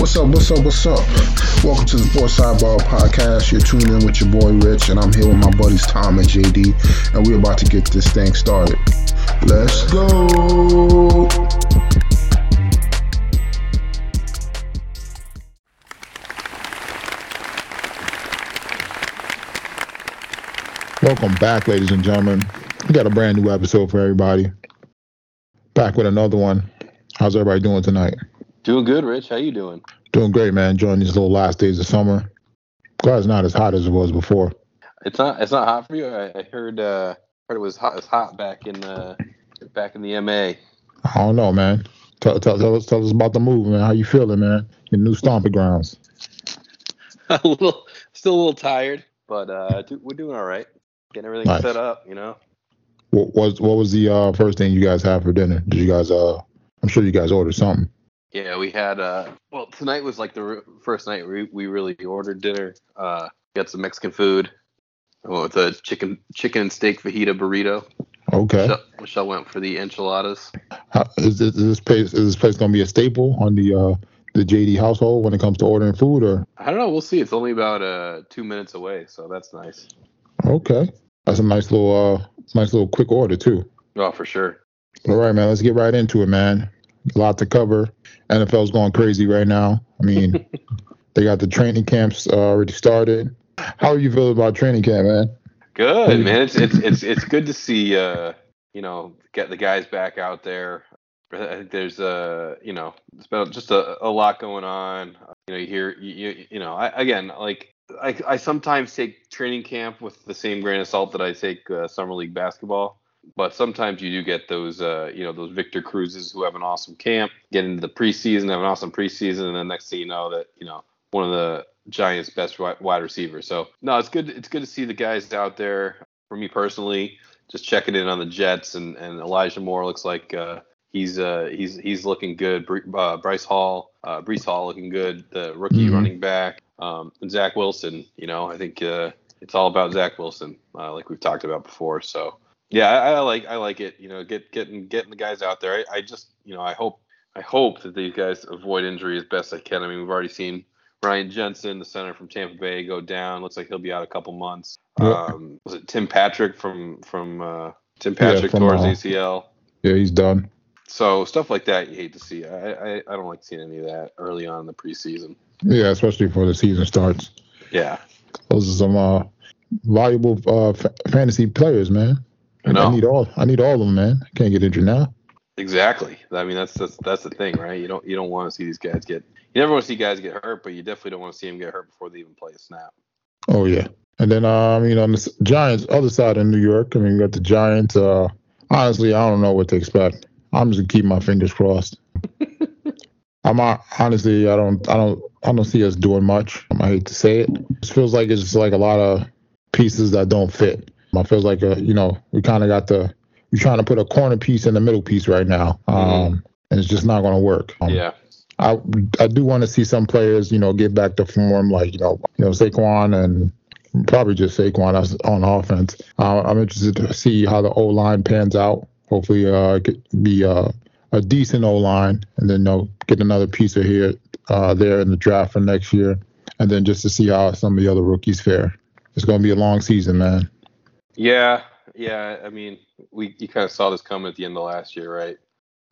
What's up? What's up? What's up? Welcome to the Sports Sidebar Podcast. You're tuning in with your boy Rich, and I'm here with my buddies Tom and JD, and we're about to get this thing started. Let's go. Welcome back, ladies and gentlemen. We got a brand new episode for everybody. Back with another one. How's everybody doing tonight? Doing good, Rich. How you doing? Doing great, man. Enjoying these little last days of summer. Glad it's not as hot as it was before. It's not. It's not hot for you. I, I heard. Uh, heard it was hot. It was hot back in uh, back in the MA. I don't know, man. Tell, tell, tell us tell us about the move, man. How you feeling, man? Your new stomping grounds. a little, still a little tired, but uh, we're doing all right. Getting everything nice. set up, you know. What was what was the uh, first thing you guys had for dinner? Did you guys? Uh, I'm sure you guys ordered something. Yeah, we had. Uh, well, tonight was like the first night we we really ordered dinner. Uh, got some Mexican food with a chicken chicken and steak fajita burrito. Okay. Michelle, Michelle went for the enchiladas. How, is, this, is this place is this place gonna be a staple on the uh, the JD household when it comes to ordering food, or? I don't know. We'll see. It's only about uh two minutes away, so that's nice. Okay, that's a nice little uh nice little quick order too. Oh, for sure. All right, man. Let's get right into it, man. A lot to cover. NFL's going crazy right now. I mean, they got the training camps uh, already started. How are you feeling about training camp, man? Good, man. It's it's it's it's good to see uh, you know, get the guys back out there. I think there's a, you know, it's been just a, a lot going on. You know, you hear, you, you know, I, again, like I, I sometimes take training camp with the same grain of salt that I take uh, summer league basketball but sometimes you do get those uh, you know those Victor Cruzes who have an awesome camp, get into the preseason, have an awesome preseason, and then next thing you know that you know one of the Giants' best wide receivers. So no, it's good. It's good to see the guys out there. For me personally, just checking in on the Jets and, and Elijah Moore looks like uh, he's uh, he's he's looking good. Uh, Bryce Hall, uh, Breece Hall looking good. The rookie mm-hmm. running back, um, and Zach Wilson. You know, I think uh, it's all about Zach Wilson, uh, like we've talked about before. So yeah, I, I, like I like it. You know, get getting getting the guys out there. I, I just you know I hope I hope that these guys avoid injury as best I can. I mean, we've already seen Ryan Jensen, the center from Tampa Bay, go down. Looks like he'll be out a couple months. Um, was it Tim Patrick from from uh, Tim Patrick yeah, from, towards uh, ACL? Yeah, he's done. So stuff like that you hate to see. I, I I don't like seeing any of that early on in the preseason. Yeah, especially before the season starts. Yeah, those are some uh, valuable uh, f- fantasy players, man. I, I need all. I need all of them, man. I can't get injured now. Exactly. I mean, that's that's that's the thing, right? You don't you don't want to see these guys get. You never want to see guys get hurt, but you definitely don't want to see them get hurt before they even play a snap. Oh yeah. And then uh, I mean on the Giants other side of New York, I mean you got the Giants. Uh, honestly, I don't know what to expect. I'm just gonna keep my fingers crossed. I'm honestly, I don't, I don't, I don't see us doing much. I hate to say it. It feels like it's just like a lot of pieces that don't fit. I feel like a, uh, you know we kind of got the we're trying to put a corner piece in the middle piece right now, mm-hmm. um, mm-hmm. and it's just not going to work. Um, yeah. I I do want to see some players, you know, get back to form, like you know, you know Saquon and probably just Saquon on offense. Uh, I'm interested to see how the O line pans out. Hopefully, uh, it could be uh, a decent O line, and then you know, get another piece of here, uh, there in the draft for next year, and then just to see how some of the other rookies fare. It's going to be a long season, man. Yeah, yeah. I mean, we you kind of saw this coming at the end of last year, right?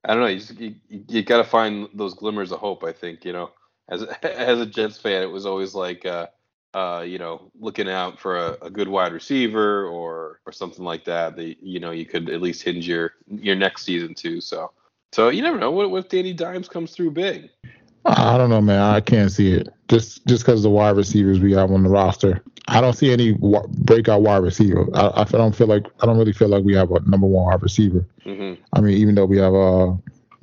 I don't know. You just, you, you got to find those glimmers of hope. I think you know, as as a Jets fan, it was always like, uh, uh, you know, looking out for a, a good wide receiver or or something like that. That you know you could at least hinge your your next season to. So so you never know. What, what if Danny Dimes comes through big? I don't know, man. I can't see it. Just just because the wide receivers we have on the roster, I don't see any breakout wide receiver. I, I don't feel like I don't really feel like we have a number one wide receiver. Mm-hmm. I mean, even though we have uh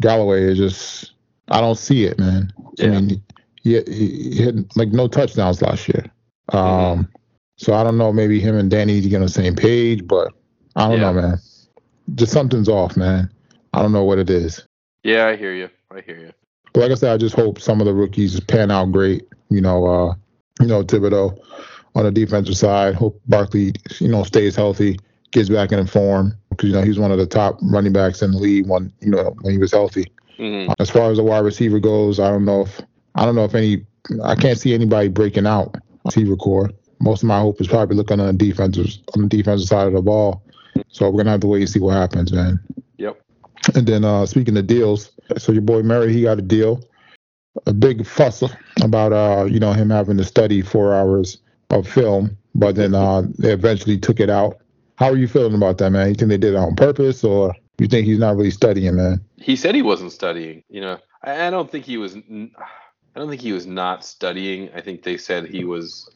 Golladay, is just I don't see it, man. Yeah. I mean, he, he, he had like no touchdowns last year. Um, mm-hmm. so I don't know. Maybe him and Danny get on the same page, but I don't yeah. know, man. Just something's off, man. I don't know what it is. Yeah, I hear you. I hear you. But like I said, I just hope some of the rookies pan out great. You know, uh, you know Thibodeaux on the defensive side. Hope Barkley, you know, stays healthy, gets back in form because you know he's one of the top running backs in the league when you know when he was healthy. Mm-hmm. As far as the wide receiver goes, I don't know if I don't know if any. I can't see anybody breaking out receiver core. Most of my hope is probably looking on the defensive on the defensive side of the ball. So we're gonna have to wait and see what happens, man. Yep. And then uh, speaking of deals, so your boy Murray, he got a deal. A big fuss about uh, you know, him having to study four hours of film, but then uh, they eventually took it out. How are you feeling about that, man? You think they did it on purpose, or you think he's not really studying, man? He said he wasn't studying. You know, I, I don't think he was. I don't think he was not studying. I think they said he was,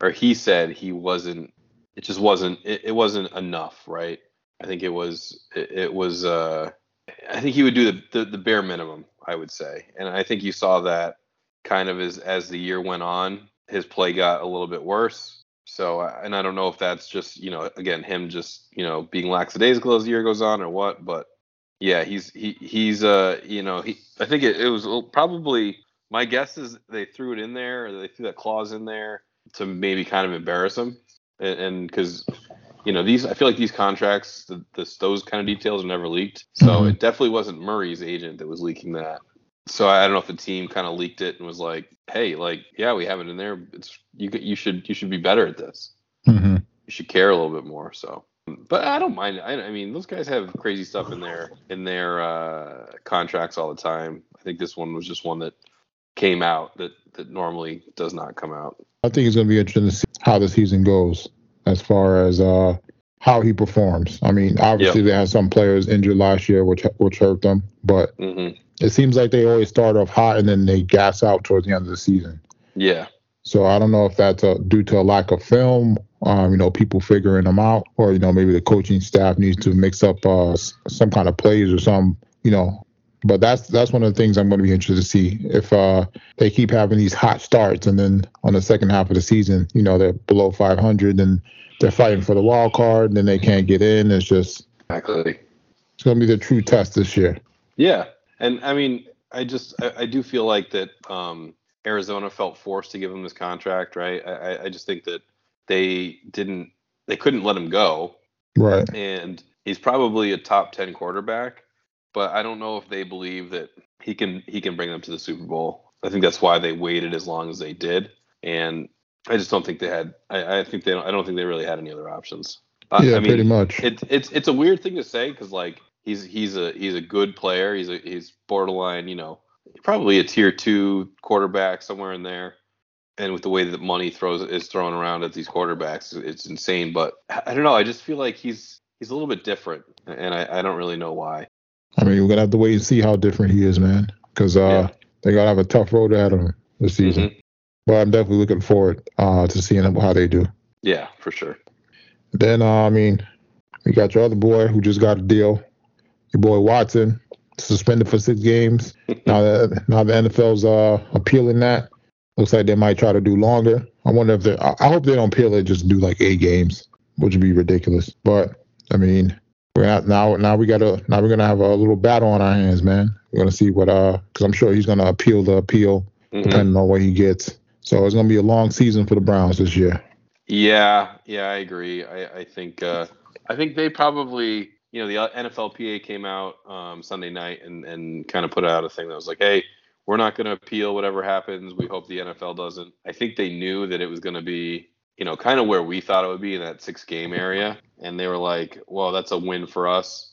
or he said he wasn't. It just wasn't. It, it wasn't enough, right? I think it was. It, it was. uh I think he would do the, the the bare minimum. I would say, and I think you saw that kind of as as the year went on. His play got a little bit worse. So, and I don't know if that's just you know again him just you know being lackadaisical as the year goes on or what, but yeah, he's he he's uh you know he I think it, it was probably my guess is they threw it in there or they threw that clause in there to maybe kind of embarrass him and because you know these I feel like these contracts the, the, those kind of details are never leaked so mm-hmm. it definitely wasn't Murray's agent that was leaking that so I don't know if the team kind of leaked it and was like hey like yeah we have it in there it's you you should you should be better at this mm-hmm. you should care a little bit more so but I don't mind. I, I, mean, those guys have crazy stuff in their in their uh, contracts all the time. I think this one was just one that came out that that normally does not come out. I think it's going to be interesting to see how the season goes as far as uh, how he performs. I mean, obviously yep. they had some players injured last year, which which hurt them, but mm-hmm. it seems like they always start off hot and then they gas out towards the end of the season. Yeah. So I don't know if that's a, due to a lack of film, um, you know, people figuring them out, or you know, maybe the coaching staff needs to mix up uh, some kind of plays or some, you know. But that's that's one of the things I'm going to be interested to see if uh, they keep having these hot starts and then on the second half of the season, you know, they're below 500 and they're fighting for the wild card and then they can't get in. It's just exactly. It's going to be the true test this year. Yeah, and I mean, I just I, I do feel like that. Um, Arizona felt forced to give him this contract, right? I, I just think that they didn't, they couldn't let him go. Right. And he's probably a top 10 quarterback, but I don't know if they believe that he can, he can bring them to the Super Bowl. I think that's why they waited as long as they did. And I just don't think they had, I, I think they don't, I don't think they really had any other options. Yeah, I mean, pretty much. It's, it's, it's a weird thing to say because like he's, he's a, he's a good player. He's a, he's borderline, you know, probably a tier two quarterback somewhere in there. And with the way that money throws is thrown around at these quarterbacks, it's insane. But I don't know. I just feel like he's he's a little bit different, and I, I don't really know why. I mean, we're gonna have to wait and see how different he is, man. Because uh, yeah. they gotta have a tough road ahead of them this season. Mm-hmm. But I'm definitely looking forward uh, to seeing how they do. Yeah, for sure. Then uh, I mean, we got your other boy who just got a deal, your boy Watson suspended for six games. now that now the NFL's uh, appealing that. Looks like they might try to do longer. I wonder if they. I hope they don't appeal it. Just do like eight games, which would be ridiculous. But I mean, we're not, now. Now we gotta. Now we're gonna have a little battle on our hands, man. We're gonna see what. Uh, because I'm sure he's gonna appeal the appeal, mm-hmm. depending on what he gets. So it's gonna be a long season for the Browns this year. Yeah, yeah, I agree. I, I think. Uh, I think they probably you know, the NFLPA came out um, Sunday night and, and kind of put out a thing that was like, hey, we're not going to appeal whatever happens. We hope the NFL doesn't. I think they knew that it was going to be, you know, kind of where we thought it would be in that six game area. And they were like, well, that's a win for us.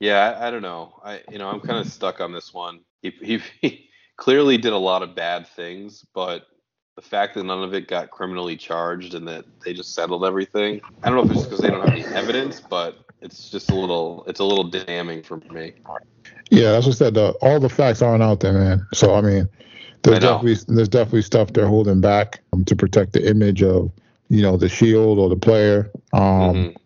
Yeah, I, I don't know. I, you know, I'm kind of stuck on this one. He, he, he clearly did a lot of bad things, but the fact that none of it got criminally charged and that they just settled everything. I don't know if it's because they don't have any evidence, but it's just a little it's a little damning for me. Yeah, that's what I said. all the facts aren't out there, man. So I mean, there's I definitely there's definitely stuff they're holding back um, to protect the image of you know the shield or the player. Um, mm-hmm.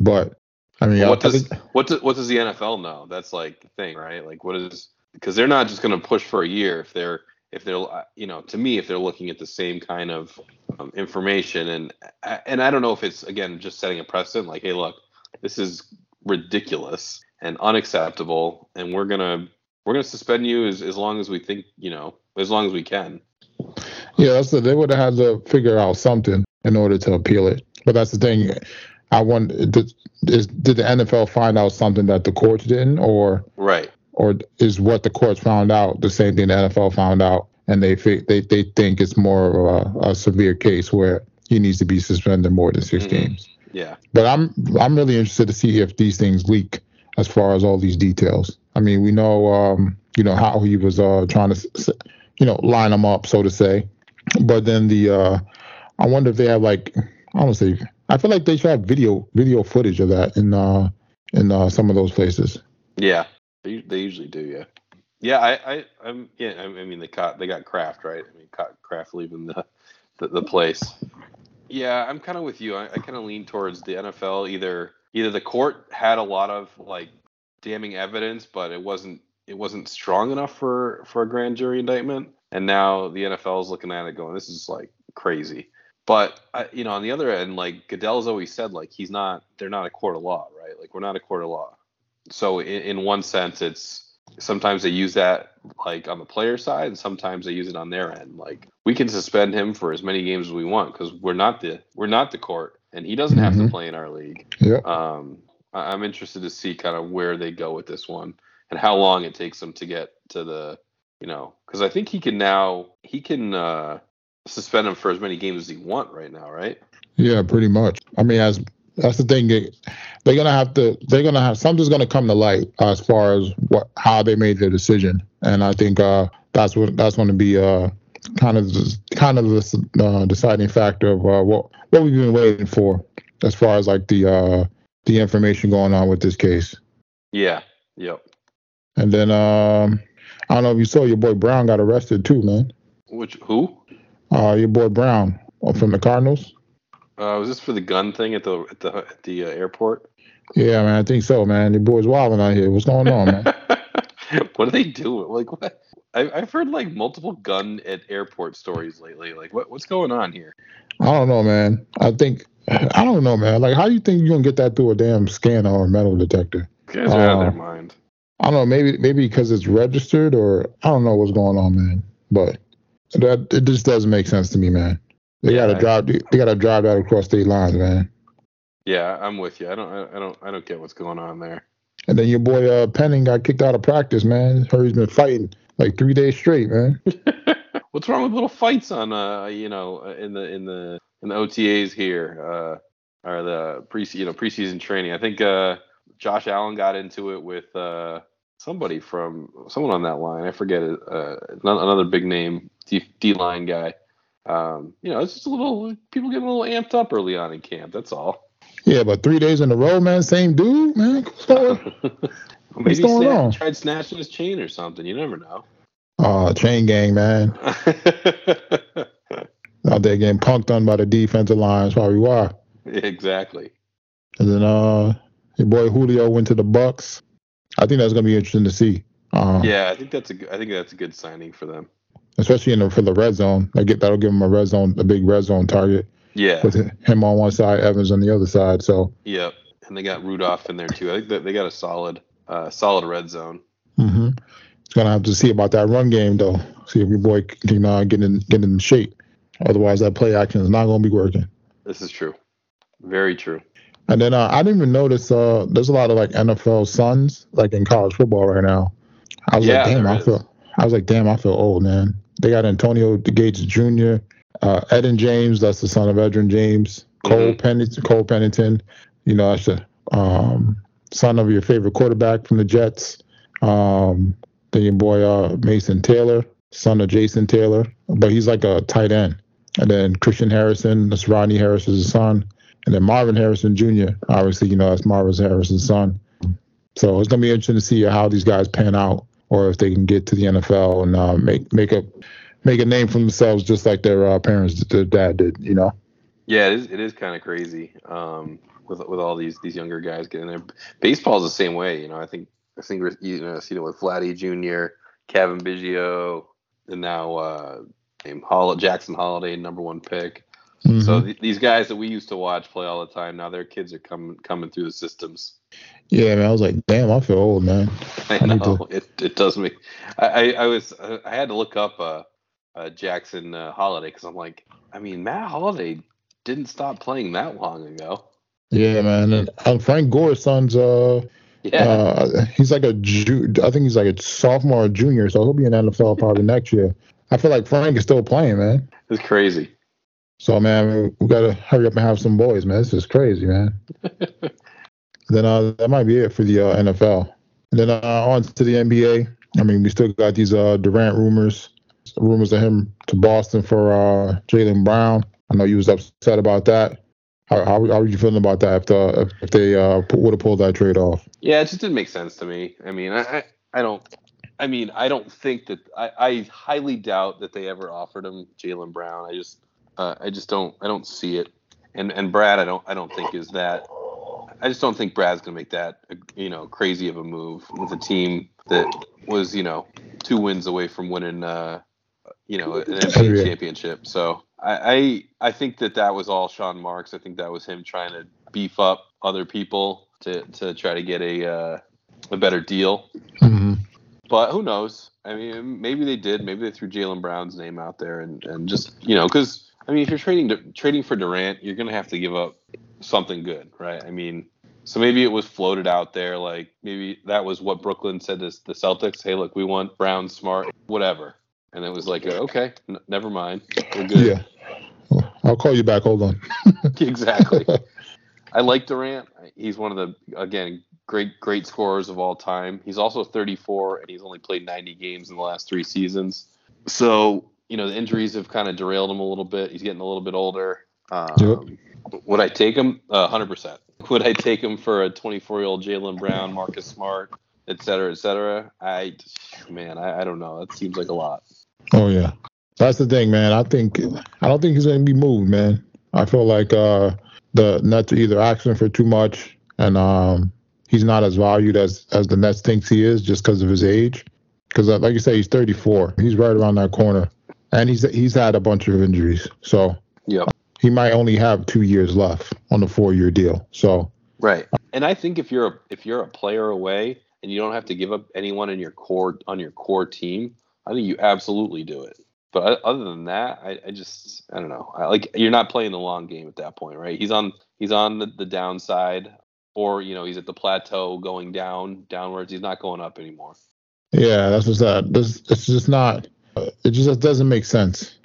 But I mean, well, what I, does think, what does what does the NFL know? That's like the thing, right? Like, what is because they're not just going to push for a year if they're if they're you know to me if they're looking at the same kind of um, information and and I don't know if it's again just setting a precedent like hey look this is ridiculous and unacceptable and we're gonna we're gonna suspend you as, as long as we think you know as long as we can yeah that's the, they would have had to figure out something in order to appeal it but that's the thing i want did, is, did the nfl find out something that the courts didn't or right or is what the courts found out the same thing the nfl found out and they they they think it's more of a, a severe case where he needs to be suspended more than 6 mm-hmm. games. Yeah. But I'm I'm really interested to see if these things leak as far as all these details. I mean, we know um, you know how he was uh, trying to you know line them up, so to say. But then the uh, I wonder if they have like honestly. I feel like they should have video video footage of that in uh in uh, some of those places. Yeah, they, they usually do. Yeah. Yeah, I, I, I'm, yeah, I mean, they caught, they got Kraft, right? I mean, caught Kraft leaving the, the, the place. Yeah, I'm kind of with you. I, I kind of lean towards the NFL. Either either the court had a lot of like damning evidence, but it wasn't it wasn't strong enough for for a grand jury indictment, and now the NFL is looking at it going, this is like crazy. But you know, on the other end, like Goodell's always said, like he's not, they're not a court of law, right? Like we're not a court of law. So in, in one sense, it's sometimes they use that like on the player side and sometimes they use it on their end like we can suspend him for as many games as we want because we're not the we're not the court and he doesn't have mm-hmm. to play in our league yeah um I, i'm interested to see kind of where they go with this one and how long it takes them to get to the you know because i think he can now he can uh suspend him for as many games as he want right now right yeah pretty much i mean as that's the thing. They're gonna have to. They're gonna have something's gonna come to light as far as what how they made their decision, and I think uh, that's what that's going to be uh, kind of kind of the uh, deciding factor of uh, what what we've been waiting for as far as like the uh, the information going on with this case. Yeah. Yep. And then um, I don't know if you saw your boy Brown got arrested too, man. Which who? Uh, your boy Brown from the Cardinals. Uh, was this for the gun thing at the at the at the uh, airport? Yeah, man, I think so, man. Your boys wilding out here. What's going on, man? what are they doing? Like, what? I, I've heard like multiple gun at airport stories lately. Like, what what's going on here? I don't know, man. I think I don't know, man. Like, how do you think you're gonna get that through a damn scanner or metal detector? Guys are uh, out of their uh, mind. I don't know. Maybe maybe because it's registered, or I don't know what's going on, man. But that it just doesn't make sense to me, man. They yeah, gotta drive. They gotta drive that across state lines, man. Yeah, I'm with you. I don't. I don't. I don't get what's going on there. And then your boy uh, Penning got kicked out of practice, man. He's been fighting like three days straight, man. what's wrong with little fights on uh you know in the in the in the OTAs here uh or the pre you know preseason training? I think uh Josh Allen got into it with uh somebody from someone on that line. I forget it. Uh, another big name D, line guy um, you know, it's just a little people getting a little amped up early on in camp. That's all. Yeah, but three days in a row, man, same dude, man. Maybe he snatch, tried snatching his chain or something. You never know. Oh, chain gang, man. Out there getting punked on by the defensive line. That's why we were. Exactly. And then uh, your boy Julio went to the Bucks. I think that's gonna be interesting to see. Uh, yeah, I think that's a I think that's a good signing for them especially in the for the red zone. I get that'll give them a red zone, a big red zone target. Yeah. With him on one side, Evans on the other side. So. Yep, and they got Rudolph in there too. I think that they got a solid, uh, solid red zone. Mm-hmm. Gonna have to see about that run game though. See if your boy can uh, get in get in shape. Otherwise, that play action is not gonna be working. This is true. Very true. And then uh, I didn't even notice uh, there's a lot of like NFL sons like in college football right now. I was yeah, like, damn, I feel I was like, damn, I feel old, man. They got Antonio Gates Jr., uh, Eden James, that's the son of Edgerrin James, Cole mm-hmm. Pennington, Cole Pennington, you know, that's the um, son of your favorite quarterback from the Jets. Um, then your boy uh, Mason Taylor, son of Jason Taylor, but he's like a tight end. And then Christian Harrison, that's Rodney Harrison's son. And then Marvin Harrison Jr., obviously, you know, that's Marvin Harrison's son. So it's gonna be interesting to see how these guys pan out or if they can get to the NFL and uh, make make a make a name for themselves just like their uh, parents, their dad did. You know. Yeah, it is. It is kind of crazy um, with with all these these younger guys getting there. Baseball is the same way. You know, I think I think we're you know seen it with Vladdy Jr., Cavan Biggio, and now uh, Jackson Holliday, number one pick. Mm-hmm. So th- these guys that we used to watch play all the time, now their kids are coming coming through the systems. Yeah, man. I was like, damn, I feel old, man. I, I know to... it. It does me. I, I, I was I had to look up uh, uh Jackson uh, Holliday because I'm like, I mean, Matt Holliday didn't stop playing that long ago. Yeah, man. And, and Frank Gore's son's uh yeah. Uh, he's like a ju- I think he's like a sophomore or junior, so he'll be in NFL probably next year. I feel like Frank is still playing, man. It's crazy. So man, we gotta hurry up and have some boys, man. This is crazy, man. then uh, that might be it for the uh, NFL. And then uh, on to the NBA. I mean, we still got these uh, Durant rumors, rumors of him to Boston for uh, Jaylen Brown. I know you was upset about that. How, how, how are you feeling about that if, the, if, if they uh, would have pulled that trade off? Yeah, it just didn't make sense to me. I mean, I, I, I don't. I mean, I don't think that I, I highly doubt that they ever offered him Jaylen Brown. I just uh, I just don't I don't see it. And and Brad, I don't I don't think is that. I just don't think Brad's gonna make that you know crazy of a move with a team that was you know two wins away from winning uh, you know an NBA championship. So I, I I think that that was all Sean Marks. I think that was him trying to beef up other people to to try to get a uh, a better deal. Mm-hmm. But who knows? I mean, maybe they did. Maybe they threw Jaylen Brown's name out there and, and just you know because I mean, if you're trading trading for Durant, you're gonna have to give up something good, right? I mean, so maybe it was floated out there, like maybe that was what Brooklyn said to the Celtics. Hey, look, we want Brown, Smart, whatever, and it was like, uh, okay, n- never mind, we're good. Yeah, I'll call you back. Hold on. exactly. I like Durant. He's one of the again great great scorers of all time. He's also 34 and he's only played 90 games in the last three seasons. So you know the injuries have kind of derailed him a little bit. He's getting a little bit older. Um, yep. Would I take him? hundred uh, percent. Would I take him for a 24 year old Jaylen Brown, Marcus Smart, et cetera, et cetera? I, man, I, I don't know. That seems like a lot. Oh yeah, that's the thing, man. I think I don't think he's going to be moved, man. I feel like uh, the Nets are either asking for too much, and um, he's not as valued as as the Nets thinks he is just because of his age. Because uh, like you say, he's 34. He's right around that corner and he's he's had a bunch of injuries, so yeah, he might only have two years left on the four year deal. So right, and I think if you're a, if you're a player away and you don't have to give up anyone in your core on your core team, I think you absolutely do it. But other than that, I, I just I don't know. I, like you're not playing the long game at that point, right? He's on he's on the, the downside, or you know he's at the plateau going down downwards. He's not going up anymore. Yeah, that's what's that. This it's just not it just doesn't make sense.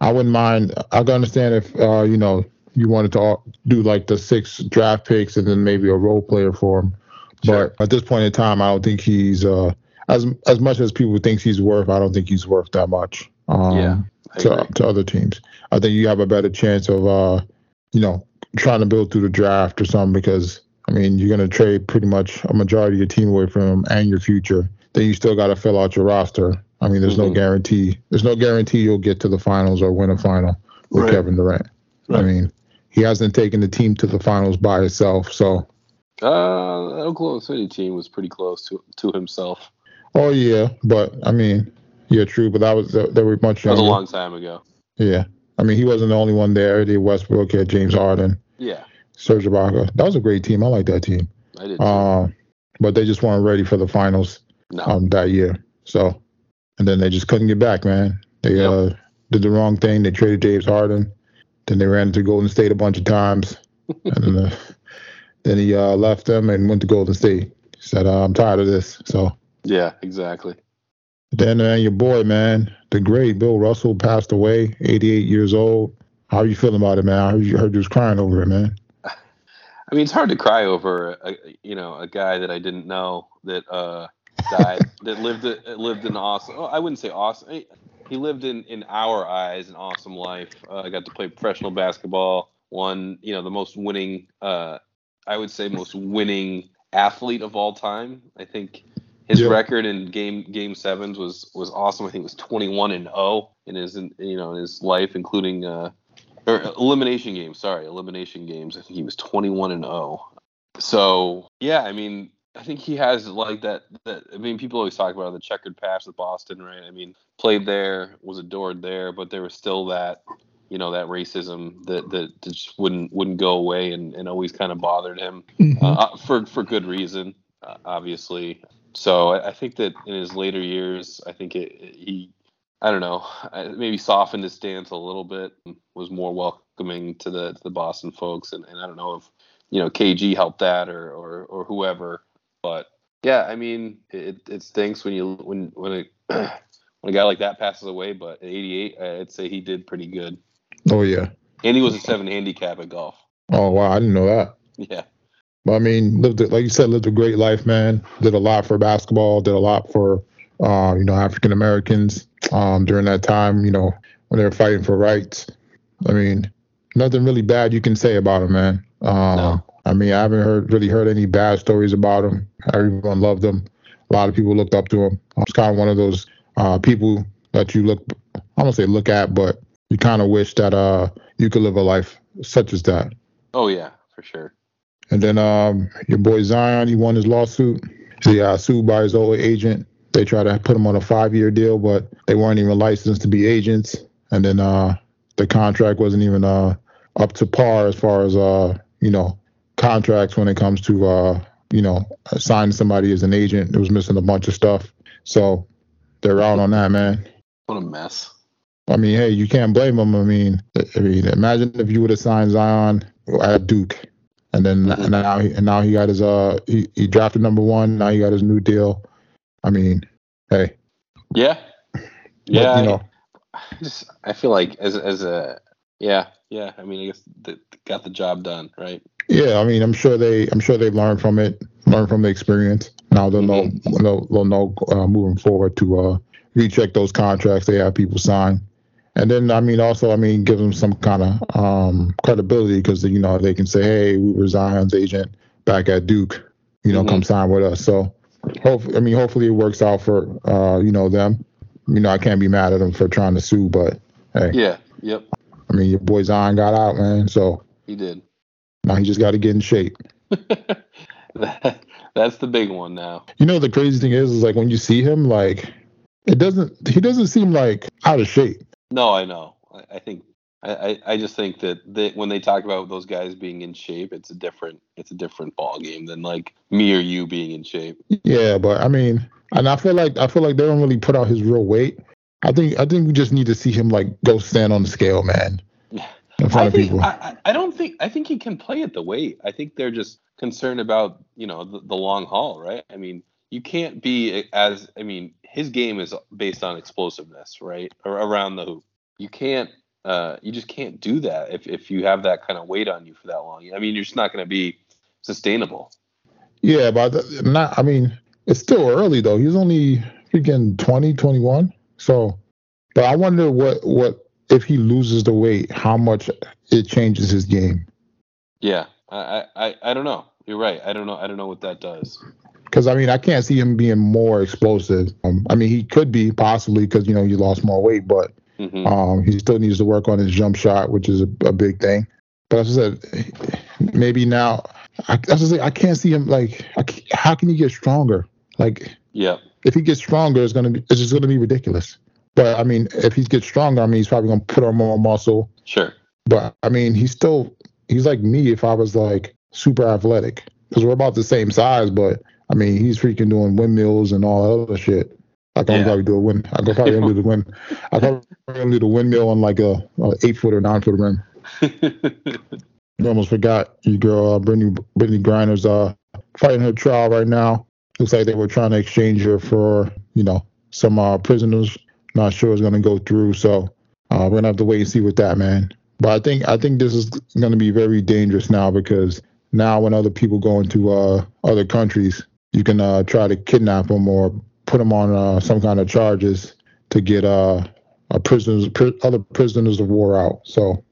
I wouldn't mind. I can understand if uh, you know you wanted to do like the six draft picks and then maybe a role player for him. Sure. But at this point in time, I don't think he's uh, as as much as people think he's worth. I don't think he's worth that much. Um, yeah, to to other teams. I think you have a better chance of uh, you know trying to build through the draft or something because I mean you're gonna trade pretty much a majority of your team away from him and your future. Then you still got to fill out your roster. I mean, there's mm-hmm. no guarantee. There's no guarantee you'll get to the finals or win a final with right. Kevin Durant. Right. I mean, he hasn't taken the team to the finals by himself. So, uh, Oklahoma City team was pretty close to to himself. Oh yeah, but I mean, yeah, true. But that was they were much younger. That was a long time ago. Yeah, I mean, he wasn't the only one there. The Westbrook had James Harden. Yeah. Serge Ibaka. That was a great team. I like that team. I did. Uh, but they just weren't ready for the finals no. um, that year. So and then they just couldn't get back, man. They yep. uh, did the wrong thing. They traded James Harden. Then they ran into Golden State a bunch of times, and then, uh, then he uh, left them and went to Golden State. He said, uh, "I'm tired of this." So yeah, exactly. Then uh, your boy, man, the great Bill Russell passed away, 88 years old. How are you feeling about it, man? I heard you, heard you was crying over it, man. I mean, it's hard to cry over, a, you know, a guy that I didn't know that uh, died that lived lived an awesome. Oh, I wouldn't say awesome. He lived in in our eyes an awesome life. Uh, I got to play professional basketball. Won, you know, the most winning. Uh, I would say most winning athlete of all time. I think his record in game game sevens was was awesome. I think it was 21 and 0 in his you know in his life, including uh, or elimination games. Sorry, elimination games. I think he was 21 and 0. So yeah, I mean, I think he has like that. That I mean, people always talk about the checkered past with Boston, right? I mean, played there, was adored there, but there was still that, you know, that racism that that just wouldn't wouldn't go away and, and always kind of bothered him mm-hmm. uh, uh, for for good reason, uh, obviously. So I, I, think that in his later years, I think it, it, he, I don't know, maybe softened his stance a little bit, was more welcoming to the to the Boston folks, and, and I don't know if you know KG helped that or or or whoever but yeah, I mean, it, it stinks when you when when it when a guy like that passes away. But at 88, I'd say he did pretty good. Oh yeah. And he was a seven handicap at golf. Oh wow, I didn't know that. Yeah. But I mean, lived it, like you said, lived a great life, man. Did a lot for basketball. Did a lot for uh, you know African Americans um, during that time. You know when they were fighting for rights. I mean, nothing really bad you can say about him, man. Um, no. I mean, I haven't heard really heard any bad stories about him. Everyone loved him. A lot of people looked up to him. He's kind of one of those uh, people that you look, I don't say look at, but you kind of wish that uh, you could live a life such as that. Oh yeah, for sure. And then um, your boy Zion, he won his lawsuit. He got sued by his old agent. They tried to put him on a five-year deal, but they weren't even licensed to be agents. And then uh, the contract wasn't even uh, up to par as far as uh, you know contracts when it comes to uh, you know signing somebody as an agent. It was missing a bunch of stuff, so they're out on that, man. What a mess. I mean, hey, you can't blame them. I mean, I mean, imagine if you would have signed Zion at Duke, and then mm-hmm. now he, and now he got his uh he, he drafted number one. Now he got his new deal. I mean, hey. Yeah. Yeah. But, you know, I just I feel like as as a yeah yeah I mean I guess the, got the job done right. Yeah, I mean I'm sure they I'm sure they learned from it, learned from the experience. Now they'll mm-hmm. know they'll, they'll know uh, moving forward to uh recheck those contracts they have people sign. And then, I mean, also, I mean, give them some kind of um, credibility because, you know, they can say, hey, we were Zion's agent back at Duke, you know, mm-hmm. come sign with us. So, hopefully, I mean, hopefully it works out for, uh, you know, them. You know, I can't be mad at them for trying to sue, but hey. Yeah, yep. I mean, your boy Zion got out, man. So, he did. Now he just got to get in shape. that, that's the big one now. You know, the crazy thing is, is like when you see him, like, it doesn't, he doesn't seem like out of shape. No, I know. I, I think I, I just think that they, when they talk about those guys being in shape, it's a different it's a different ball game than like me or you being in shape. Yeah, but I mean, and I feel like I feel like they don't really put out his real weight. I think I think we just need to see him like go stand on the scale, man. In front I think, of people. I, I don't think I think he can play at the weight. I think they're just concerned about you know the, the long haul, right? I mean, you can't be as I mean, his game is based on explosiveness, right? Around the hoop. You can't uh, you just can't do that if, if you have that kind of weight on you for that long. I mean, you're just not going to be sustainable. Yeah, but not. I mean, it's still early though. He's only freaking 20, 21. So, but I wonder what what if he loses the weight, how much it changes his game. Yeah, I I I don't know. You're right. I don't know. I don't know what that does. Because I mean, I can't see him being more explosive. Um, I mean, he could be possibly because you know he lost more weight, but mm-hmm. um, he still needs to work on his jump shot, which is a, a big thing. But as I said, maybe now, I, as I say, I can't see him like. how can he get stronger? Like, yeah, if he gets stronger, it's gonna be it's just gonna be ridiculous. But I mean, if he gets stronger, I mean, he's probably gonna put on more muscle. Sure. But I mean, he's still he's like me if I was like super athletic because we're about the same size, but I mean, he's freaking doing windmills and all that other shit. I can yeah. probably do a wind. I could probably do the wind. I could probably do the windmill on like a, a eight foot or nine foot rim. you almost forgot your girl, uh, Brittney Brittney Griner's uh fighting her trial right now. Looks like they were trying to exchange her for you know some uh, prisoners. Not sure it's gonna go through, so uh, we're gonna have to wait and see with that, man. But I think I think this is gonna be very dangerous now because now when other people go into uh, other countries, you can uh, try to kidnap them or put them on uh, some kind of charges to get uh, prisoners, other prisoners of war out. So.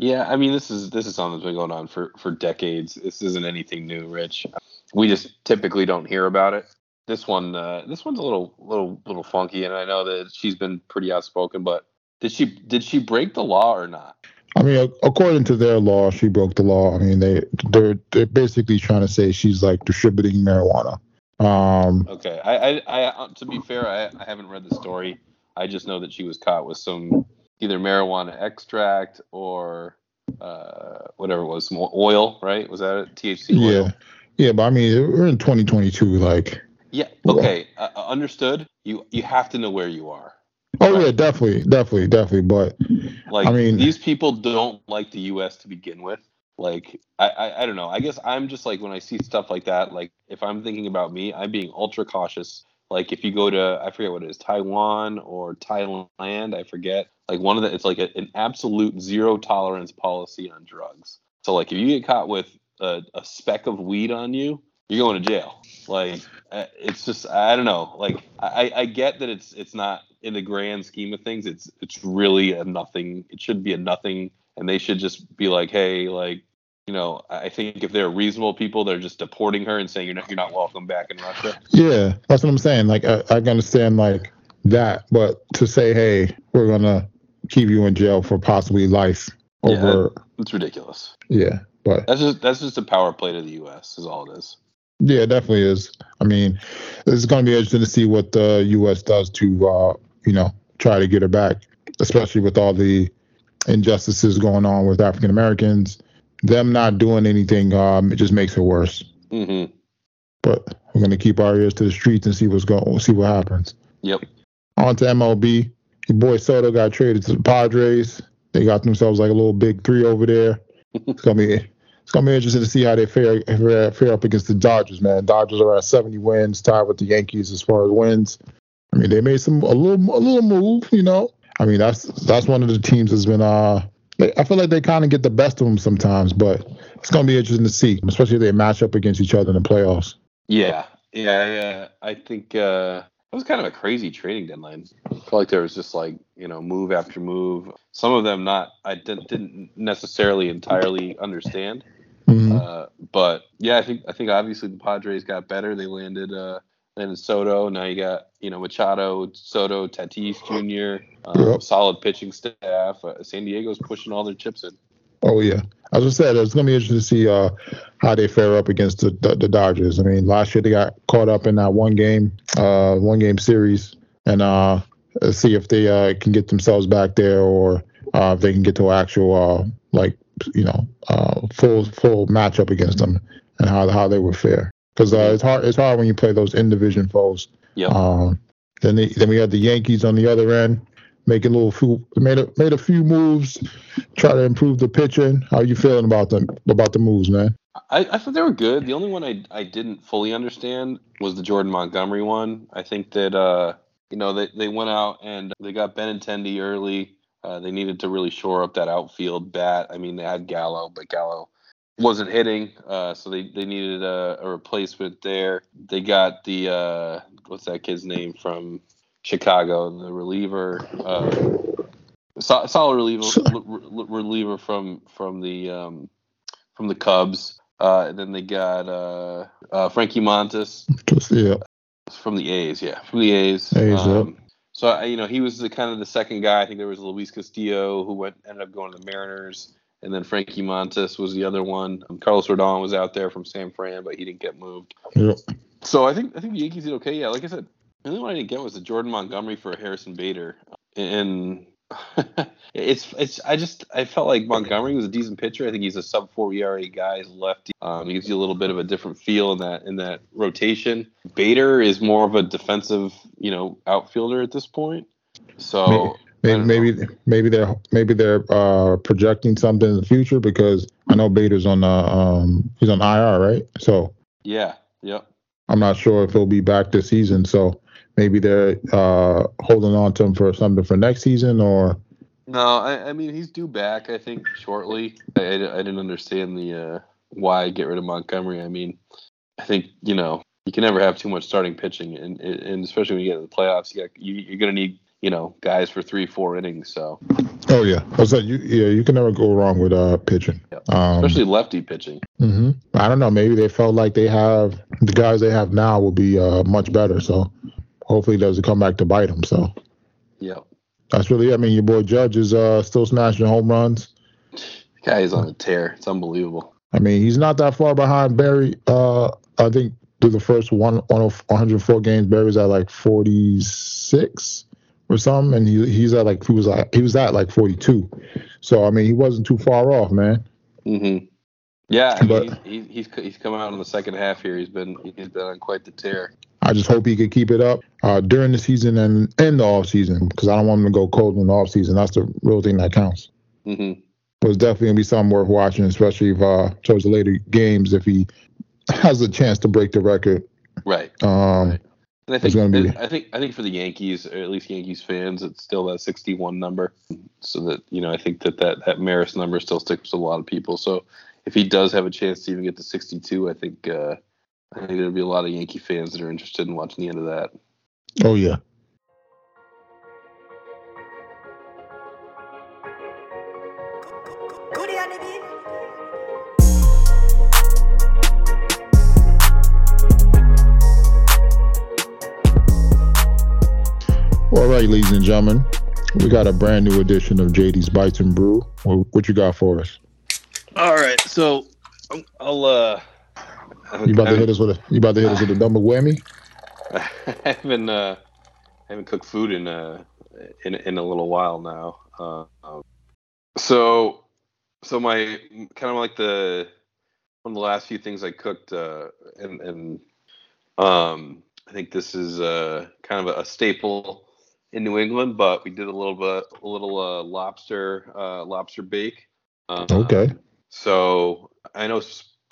Yeah, I mean this is this is something that's been going on for for decades. This isn't anything new, Rich. We just typically don't hear about it. This one, uh, this one's a little little little funky, and I know that she's been pretty outspoken. But did she did she break the law or not? I mean, according to their law, she broke the law. I mean, they they're they're basically trying to say she's like distributing marijuana. Um, okay. I, I, I, uh, to be fair, I, I haven't read the story. I just know that she was caught with some either marijuana extract or uh, whatever it was, oil, right? Was that it? THC oil? Yeah. Yeah, but I mean, we're in 2022. Like. Yeah. Okay. Uh, uh, understood. You you have to know where you are. Oh right? yeah, definitely, definitely, definitely. But like, I mean, these people don't like the U.S. to begin with. Like I, I, I don't know. I guess I'm just like when I see stuff like that, like if I'm thinking about me, I'm being ultra cautious like if you go to I forget what it is, Taiwan or Thailand, I forget. Like one of the it's like a, an absolute zero tolerance policy on drugs. So like if you get caught with a, a speck of weed on you, you're going to jail. Like uh, it's just I don't know. Like I, I get that it's it's not in the grand scheme of things. It's it's really a nothing. It should be a nothing, and they should just be like, hey, like you know, I think if they're reasonable people, they're just deporting her and saying you're not you're not welcome back in Russia. Yeah, that's what I'm saying. Like I, I understand like that, but to say, hey, we're gonna keep you in jail for possibly life over, yeah, it's ridiculous. Yeah, but that's just that's just a power play to the U.S. is all it is. Yeah, it definitely is. I mean, it's going to be interesting to see what the U.S. does to, uh, you know, try to get her back, especially with all the injustices going on with African Americans them not doing anything um, it just makes it worse. Mm-hmm. But we're gonna keep our ears to the streets and see what's going, see what happens. Yep. On to MLB. Your boy Soto got traded to the Padres. They got themselves like a little big three over there. it's gonna be it's gonna be interesting to see how they fare, fare, fare up against the Dodgers. Man, Dodgers are at 70 wins, tied with the Yankees as far as wins. I mean, they made some a little a little move, you know. I mean, that's that's one of the teams that's been uh I feel like they kind of get the best of them sometimes, but it's to be interesting to see, especially if they match up against each other in the playoffs. Yeah, yeah, yeah. I think uh, it was kind of a crazy trading deadline. I feel like there was just like you know move after move. Some of them not I didn't necessarily entirely understand. Mm-hmm. Uh, but yeah, I think I think obviously the Padres got better. They landed uh, then Soto. Now you got you know Machado, Soto, Tatis Jr. Um, yep. Solid pitching staff. Uh, San Diego's pushing all their chips in. Oh yeah, as I said, it's going to be interesting to see uh, how they fare up against the, the, the Dodgers. I mean, last year they got caught up in that one game, uh, one game series, and uh, see if they uh, can get themselves back there, or uh, if they can get to actual uh, like you know uh, full full matchup against them, and how how they would fare because uh, it's hard. It's hard when you play those in division foes. Yeah. Um, then they, then we had the Yankees on the other end, making a little few made a made a few moves, try to improve the pitching. How you feeling about them about the moves, man? I, I thought they were good. The only one I I didn't fully understand was the Jordan Montgomery one. I think that uh you know they they went out and they got Benintendi early. Uh, they needed to really shore up that outfield bat. I mean, they had Gallo, but Gallo wasn't hitting, uh, so they, they needed a, a, replacement there. They got the uh, what's that kid's name from Chicago, the reliever, uh, solid reliever re- reliever from from the um, from the Cubs. Uh, and then they got uh, uh, Frankie Montas. Yeah. From the A's, yeah, from the A's. A's um, So you know he was the kind of the second guy. I think there was Luis Castillo who went ended up going to the Mariners and then Frankie Montas was the other one. Um, Carlos Rodon was out there from San Fran, but he didn't get moved. Yep. So I think I think the Yankees did okay. Yeah, like I said, the only one I didn't get was the Jordan Montgomery for Harrison Bader, and it's it's I just I felt like Montgomery was a decent pitcher. I think he's a sub four ERA guy. He's lefty. Um, he gives you a little bit of a different feel in that in that rotation. Bader is more of a defensive, you know, outfielder at this point. So Maybe maybe, maybe they're maybe they're uh, projecting something in the future because I know Bader's on the um, he's on IR right so yeah yep I'm not sure if he'll be back this season so maybe they're uh, holding on to him for something for next season or no I, I mean he's due back I think shortly I, I, I didn't understand the uh, why get rid of Montgomery I mean I think you know you can never have too much starting pitching and and especially when you get to the playoffs you got, you, you're going to need you know, guys for three, four innings. So. Oh yeah, I was like, you, yeah, you can never go wrong with uh pitching, um, especially lefty pitching. Mm-hmm. I don't know. Maybe they felt like they have the guys they have now will be uh much better. So hopefully it doesn't come back to bite him. So. yep. That's really. I mean, your boy Judge is uh still smashing home runs. The guy is on a tear. It's unbelievable. I mean, he's not that far behind Barry. Uh, I think through the first one, 104 games, Barry's at like 46 or something, and he he's at like he was like he was at like 42. So I mean, he wasn't too far off, man. Mm-hmm. Yeah, I mean, but, he's, he's he's come out in the second half here. He's been he's been on quite the tear. I just hope he could keep it up uh, during the season and in the off season because I don't want him to go cold in the off season. That's the real thing that counts. Mm-hmm. But it's definitely gonna be something worth watching, especially if uh, towards the later games if he has a chance to break the record. Right. Um, right. And I think be... I think I think for the Yankees, or at least Yankees fans, it's still that 61 number. So that you know, I think that that, that Maris number still sticks with a lot of people. So if he does have a chance to even get to 62, I think uh, I think there'll be a lot of Yankee fans that are interested in watching the end of that. Oh yeah. All right, ladies and gentlemen, we got a brand new edition of JD's Bites and Brew. What, you got for us? All right, so I'll. uh You about to hit us with a? You about to hit us with a double whammy? I haven't uh, I haven't cooked food in a in in a little while now. Uh, um, so so my kind of like the one of the last few things I cooked, uh, and and um, I think this is uh, kind of a, a staple in New England, but we did a little bit, a little uh, lobster, uh, lobster bake. Uh, okay. So I know,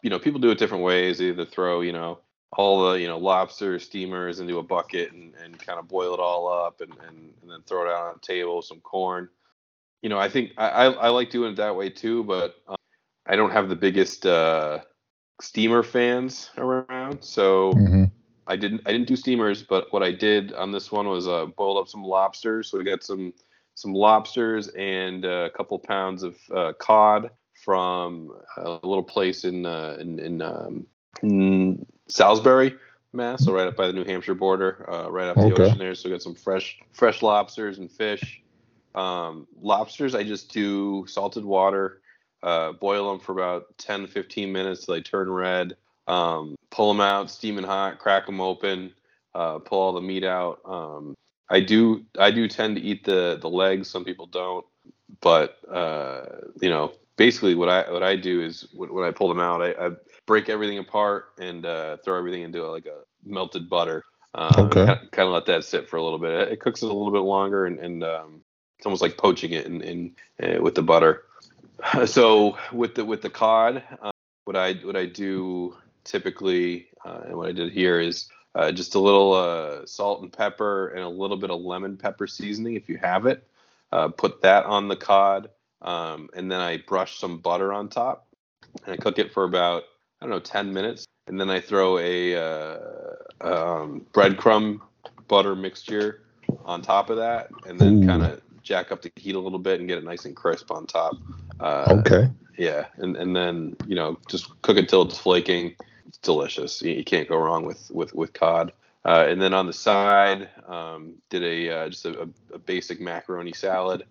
you know, people do it different ways. They either throw, you know, all the, you know, lobster steamers into a bucket and, and kind of boil it all up and, and, and then throw it out on a table, some corn. You know, I think I, I, I like doing it that way too, but um, I don't have the biggest uh, steamer fans around. So mm-hmm. I didn't I didn't do steamers, but what I did on this one was uh, boiled up some lobsters. So we got some some lobsters and a couple pounds of uh, cod from a little place in uh, in, in, um, in, Salisbury, Mass, so right up by the New Hampshire border, uh, right up okay. the ocean there. So we got some fresh fresh lobsters and fish. Um, lobsters, I just do salted water, uh, boil them for about 10 15 minutes till they turn red. Um, pull them out, steaming hot, crack them open, uh, pull all the meat out. Um, I do I do tend to eat the the legs. Some people don't, but uh, you know, basically what I what I do is when, when I pull them out, I, I break everything apart and uh, throw everything into like a melted butter. Um, okay. Kind of let that sit for a little bit. It cooks it a little bit longer, and, and um, it's almost like poaching it in, in uh, with the butter. So with the with the cod, uh, what I what I do typically, uh, and what I did here is uh, just a little uh, salt and pepper and a little bit of lemon pepper seasoning if you have it. Uh, put that on the cod, um, and then I brush some butter on top, and I cook it for about I don't know 10 minutes, and then I throw a uh, um, breadcrumb butter mixture on top of that, and then kind of jack up the heat a little bit and get it nice and crisp on top. Uh, okay. Yeah, and and then you know just cook it till it's flaking it's delicious. You, you can't go wrong with with with cod. Uh, and then on the side, um, did a uh, just a, a, basic macaroni salad,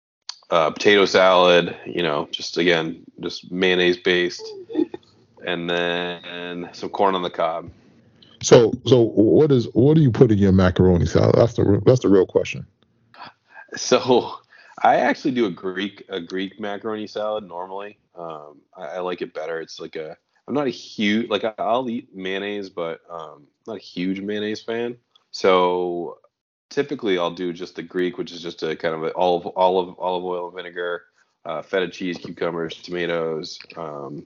uh, potato salad. You know, just again, just mayonnaise based, and then some corn on the cob. So, so what is what do you put in your macaroni salad? That's the that's the real question. So, I actually do a Greek a Greek macaroni salad normally. Um, I, I like it better. It's like a I'm not a huge like I'll eat mayonnaise, but um, not a huge mayonnaise fan. So typically I'll do just the Greek, which is just a kind of a olive olive olive oil and vinegar, uh, feta cheese, cucumbers, tomatoes, um,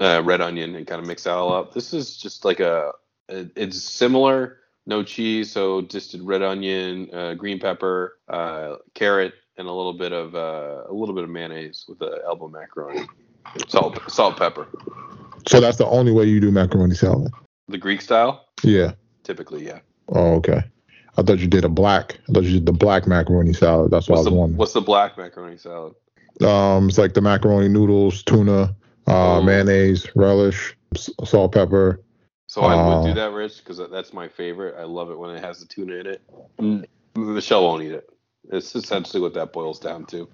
uh, red onion, and kind of mix that all up. This is just like a, a it's similar, no cheese, so just red onion, uh, green pepper, uh, carrot, and a little bit of uh, a little bit of mayonnaise with the elbow macaroni, salt, salt, pepper. So that's the only way you do macaroni salad. The Greek style? Yeah. Typically, yeah. Oh, okay. I thought you did a black. I thought you did the black macaroni salad. That's what what's I was the, wondering. What's the black macaroni salad? Um, it's like the macaroni noodles, tuna, uh, oh. mayonnaise, relish, salt, pepper. So I would do uh, that, Rich, because that's my favorite. I love it when it has the tuna in it. Mm. Michelle won't eat it. It's essentially what that boils down to.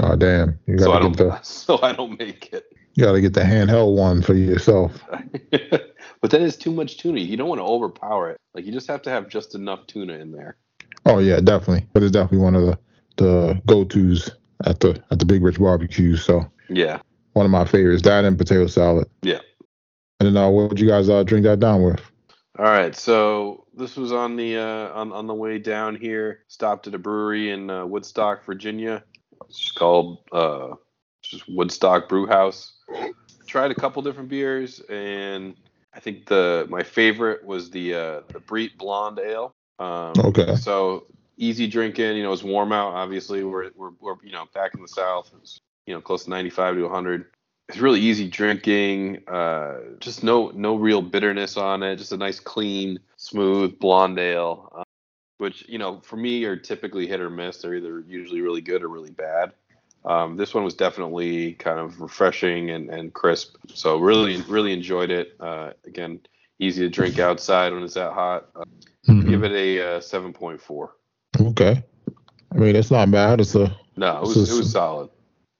Oh damn! You so I don't. The, so I don't make it. You got to get the handheld one for yourself. but then it's too much tuna. You don't want to overpower it. Like you just have to have just enough tuna in there. Oh yeah, definitely. But it's definitely one of the the go tos at the at the Big Rich Barbecue. So yeah, one of my favorites. That and potato salad. Yeah. And then uh, what would you guys uh, drink that down with? All right, so this was on the uh, on on the way down here. Stopped at a brewery in uh, Woodstock, Virginia. It's called uh, just Woodstock Brew House tried a couple different beers, and I think the my favorite was the uh, the Breit Blonde Ale. Um, Okay. So easy drinking. You know, it's warm out. Obviously, we're we're, we're you know back in the south. It's you know close to 95 to 100. It's really easy drinking. Uh, just no no real bitterness on it. Just a nice clean, smooth blonde ale. Uh, which you know for me are typically hit or miss. They're either usually really good or really bad. Um, this one was definitely kind of refreshing and, and crisp. So really really enjoyed it. Uh, again, easy to drink outside when it's that hot. Uh, Mhm. Give it a uh, 7.4. Okay. I mean, it's not bad. It's a No, it was So- it was solid.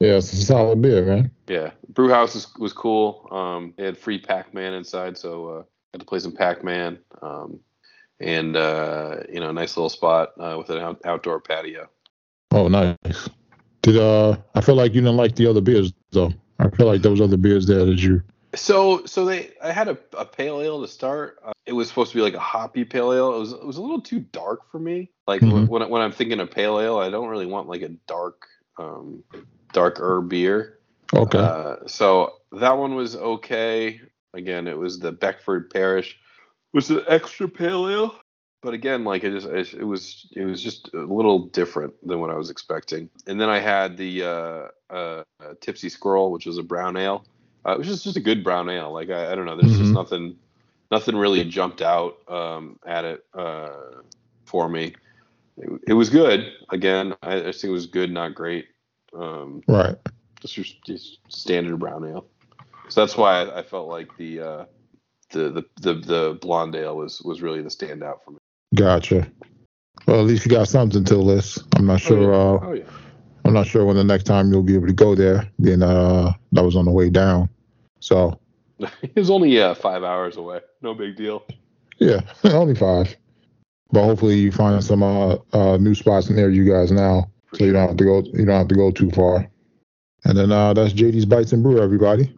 yeah, it's a solid beer, man. Yeah, brew house was, was cool. Um, they had free Pac-Man inside, so uh, got to play some Pac-Man. Um, and uh, you know, nice little spot uh, with an out- outdoor patio. Oh, nice. Did uh? I feel like you didn't like the other beers though. I feel like those other beers there that you. So so they I had a, a pale ale to start. Uh, it was supposed to be like a hoppy pale ale. It was it was a little too dark for me. Like Mhm. when when I'm thinking of pale ale, I don't really want like a dark um darker beer. Okay. Uh, so that one was okay. Again, it was the Beckford Parish. Was an extra pale ale, but again, like it just it, was it was just a little different than what I was expecting. And then I had the uh, uh, uh, Tipsy Squirrel, which was a brown ale. Uh, it was just just a good brown ale. Like I, I don't know, there's just Mhm. nothing nothing really jumped out um, at it uh, for me. It, it was good. Again, I, I think it was good, not great. Um, right. just just standard brown ale. So that's why I, I felt like the, uh, the the the the blonde ale was was really the standout for me. Gotcha. Well, at least you got something to list. I'm not sure. Uh, Oh yeah. I'm not sure when the next time you'll be able to go there. Being uh, that was on the way down. So it's only uh, five hours away. No big deal. yeah, only five. But hopefully you find some uh, uh new spots near you guys now, so you don't have to go. You don't have to go too far. And then uh, that's JD's Bites and Brew, everybody.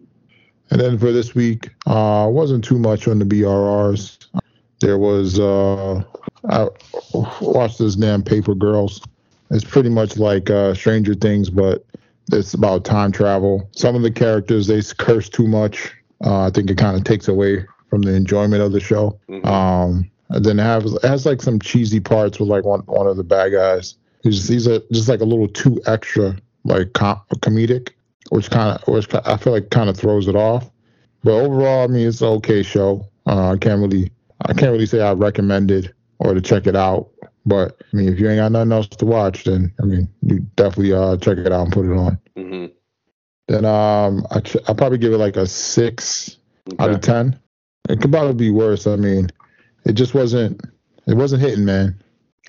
And then for this week, uh, wasn't too much on the BRRs. There was uh, I watched this damn Paper Girls. It's pretty much like uh, Stranger Things, but it's about time travel. Some of the characters they curse too much. Uh, I think it kind of takes away from the enjoyment of the show. Mhm. Um, then it has it has like some cheesy parts with like one one of the bad guys. He's he's a, just like a little too extra, like com- comedic, which kind of which I feel like kind of throws it off. But overall, I mean, it's an okay show. Uh, I can't really I can't really say I recommend it or to check it out. But I mean, if you ain't got nothing else to watch, then I mean, you definitely uh check it out and put it on. Mhm. Then um, I ch- I probably give it like a six out of ten. It could probably be worse. I mean, it just wasn't it wasn't hitting, man.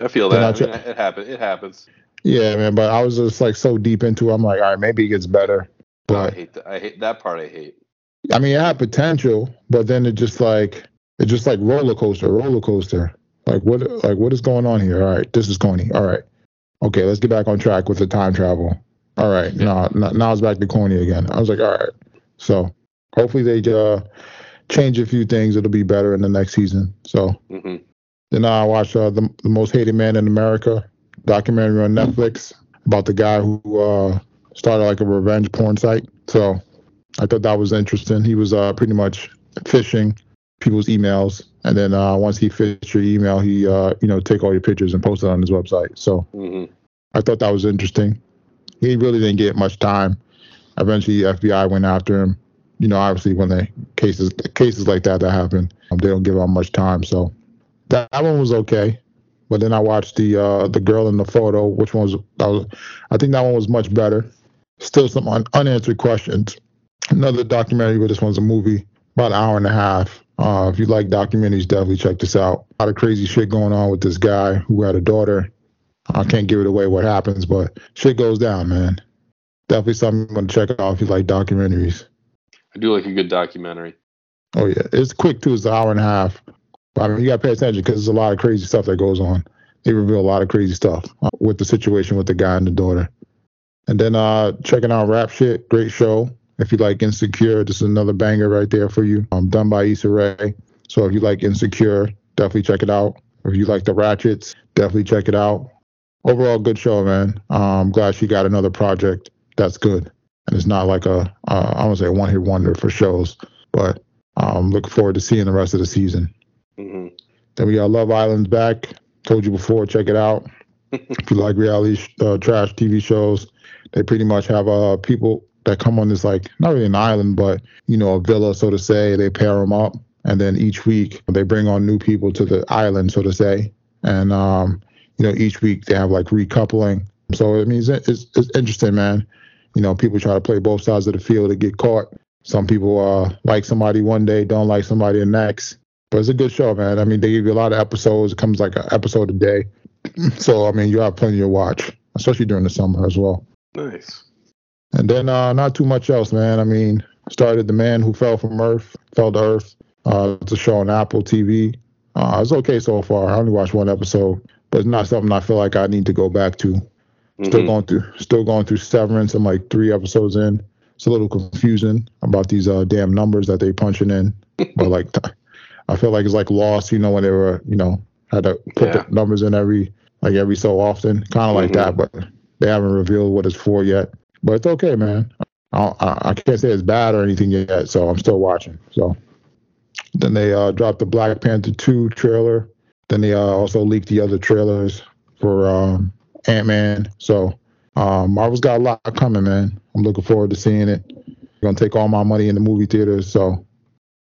I feel that. I'll I mean, it happens. It happens. Yeah, man. But I was just like so deep into it. I'm like, all right, maybe it gets better. I But hate that. I hate that part. I hate. I mean, it had potential, but then it just like it just like roller coaster, roller coaster. Like what like what is going on here? All right, this is corny. All right, okay, let's get back on track with the time travel. All right, now now now it's back to corny again. I was like, all right. So hopefully they uh change a few things. It'll be better in the next season. So hmm Then I watched uh, the, the Most Hated Man in America documentary on Netflix about the guy who uh, started like a revenge porn site. So I thought that was interesting. He was uh, pretty much phishing people's emails, and then uh, once he phished your email, he uh, you know take all your pictures and post it on his website. So hmm I thought that was interesting. He really didn't get much time. Eventually, the FBI went after him. You know, obviously, when the cases cases like that that happen, um, they don't give out much time. So that, that one was okay. But then I watched the uh, the girl in the photo, which one was, that was I think that one was much better. Still some un- unanswered questions. Another documentary, but this one's a movie, about an hour and a half. Uh, if you like documentaries, definitely check this out. A lot of crazy shit going on with this guy who had a daughter. I can't give it away what happens, but shit goes down, man. Definitely something I'm gonna check out if you like documentaries. I do like a good documentary. Oh yeah, it's quick too. It's an hour and a half. But I mean, you gotta pay attention because there's a lot of crazy stuff that goes on. They reveal a lot of crazy stuff uh, with the situation with the guy and the daughter. And then uh checking out Rap Shit, great show. If you like Insecure, this is another banger right there for you. Um, done by Issa Rae. So if you like Insecure, definitely check it out. If you like the Ratchets, definitely check it out. Overall, good show, man. Um, I'm glad she got another project that's good, and it's not like a uh, I don't say a one hit wonder for shows, but um, looking forward to seeing the rest of the season. hmm Then we got Love Island's back. told you before, check it out. if you like reality uh, trash TV shows, they pretty much have uh people that come on this like not really an island, but you know a villa, so to say. They pair them up, and then each week they bring on new people to the island, so to say. And um, you know each week they have like recoupling. So it means it's, it's interesting, man. You know, people try to play both sides of the field to get caught. Some people uh, like somebody one day, don't like somebody the next. But it's a good show, man. I mean, they give you a lot of episodes. It comes like an episode a day. So I mean, you have plenty to watch, especially during the summer as well. Nice. And then uh, not too much else, man. I mean, started The Man Who Fell from Earth, Fell to Earth. Uh, it's a show on Apple TV. Uh, it's okay so far. I only watched one episode, but it's not something I feel like I need to go back to. Mm-hmm. Still going through, still going through Severance. I'm like three episodes in. It's a little confusing about these uh, damn numbers that they punching in. but like, I feel like it's like Lost. You know, when they were, you know, had to put yeah. the numbers in every like every so often, kind of like mm-hmm. that. But they haven't revealed what it's for yet. But it's okay, man. I, I, can't say it's bad or anything yet, so I'm still watching. So then they uh, dropped the Black Panther 2 trailer. Then they uh, also leaked the other trailers for um, Ant Man. So um, Marvel's got a lot coming, man. I'm looking forward to seeing it. I'm gonna take all my money in the movie theaters. So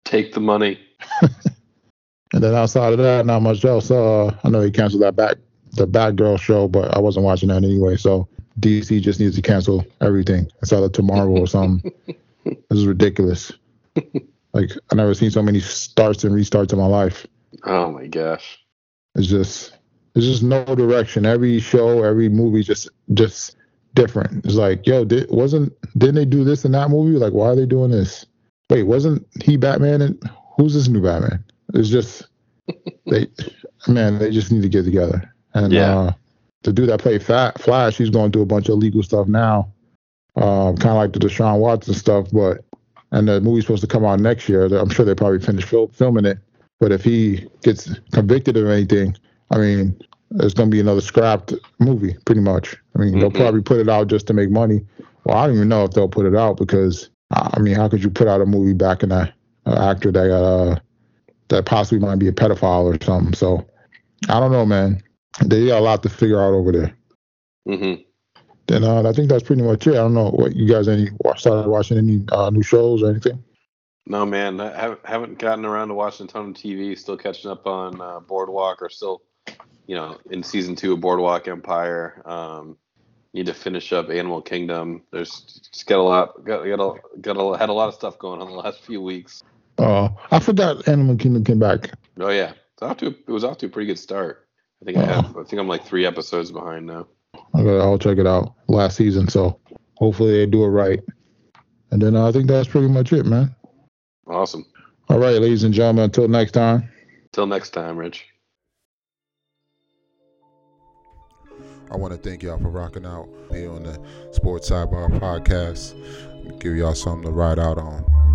take the money. and then outside of that, not much else. Uh, I know he canceled that back the Batgirl show, but I wasn't watching that anyway. So DC just needs to cancel everything and sell it to Marvel or something. this is ridiculous. Like I never seen so many starts and restarts in my life. Oh my gosh. It's just there's just no direction. Every show, every movie just just different. It's like, yo, did wasn't didn't they do this in that movie? Like, why are they doing this? Wait, wasn't he Batman and who's this new Batman? It's just they man, they just need to get together. And yeah. uh the dude that played Fat Flash, he's going to do a bunch of legal stuff now. Uh, kind of like the Deshaun Watson stuff, but and the movie's supposed to come out next year. I'm sure they probably finished fil- filming it. But if he gets convicted of anything, I mean, it's going to be another scrapped movie, pretty much. I mean, mm-hmm. they'll probably put it out just to make money. Well, I don't even know if they'll put it out because, I mean, how could you put out a movie back in a, an actor that uh, that possibly might be a pedophile or something? So I don't know, man. They got a lot to figure out over there. Mm-hmm. Then uh, I think that's pretty much it. I don't know what you guys any started watching any uh, new shows or anything. No, man, I haven't gotten around to watching a ton of TV. Still catching up on uh, Boardwalk, or still, you know, in season two of Boardwalk Empire. Um, need to finish up Animal Kingdom. There's just got a lot, got got a, got a, had a lot of stuff going on the last few weeks. Oh, I forgot Animal Kingdom came back. Oh yeah, it's off to it was off to a pretty good start. I think I have. I think I'm like three episodes behind now. I gotta, I'll check it out last season. So hopefully they do it right. And then uh, I think that's pretty much it, man. Awesome. All right, ladies and gentlemen. Until next time. Until next time, Rich. I want to thank y'all for rocking out, here on the Sports Sidebar podcast, give y'all something to ride out on.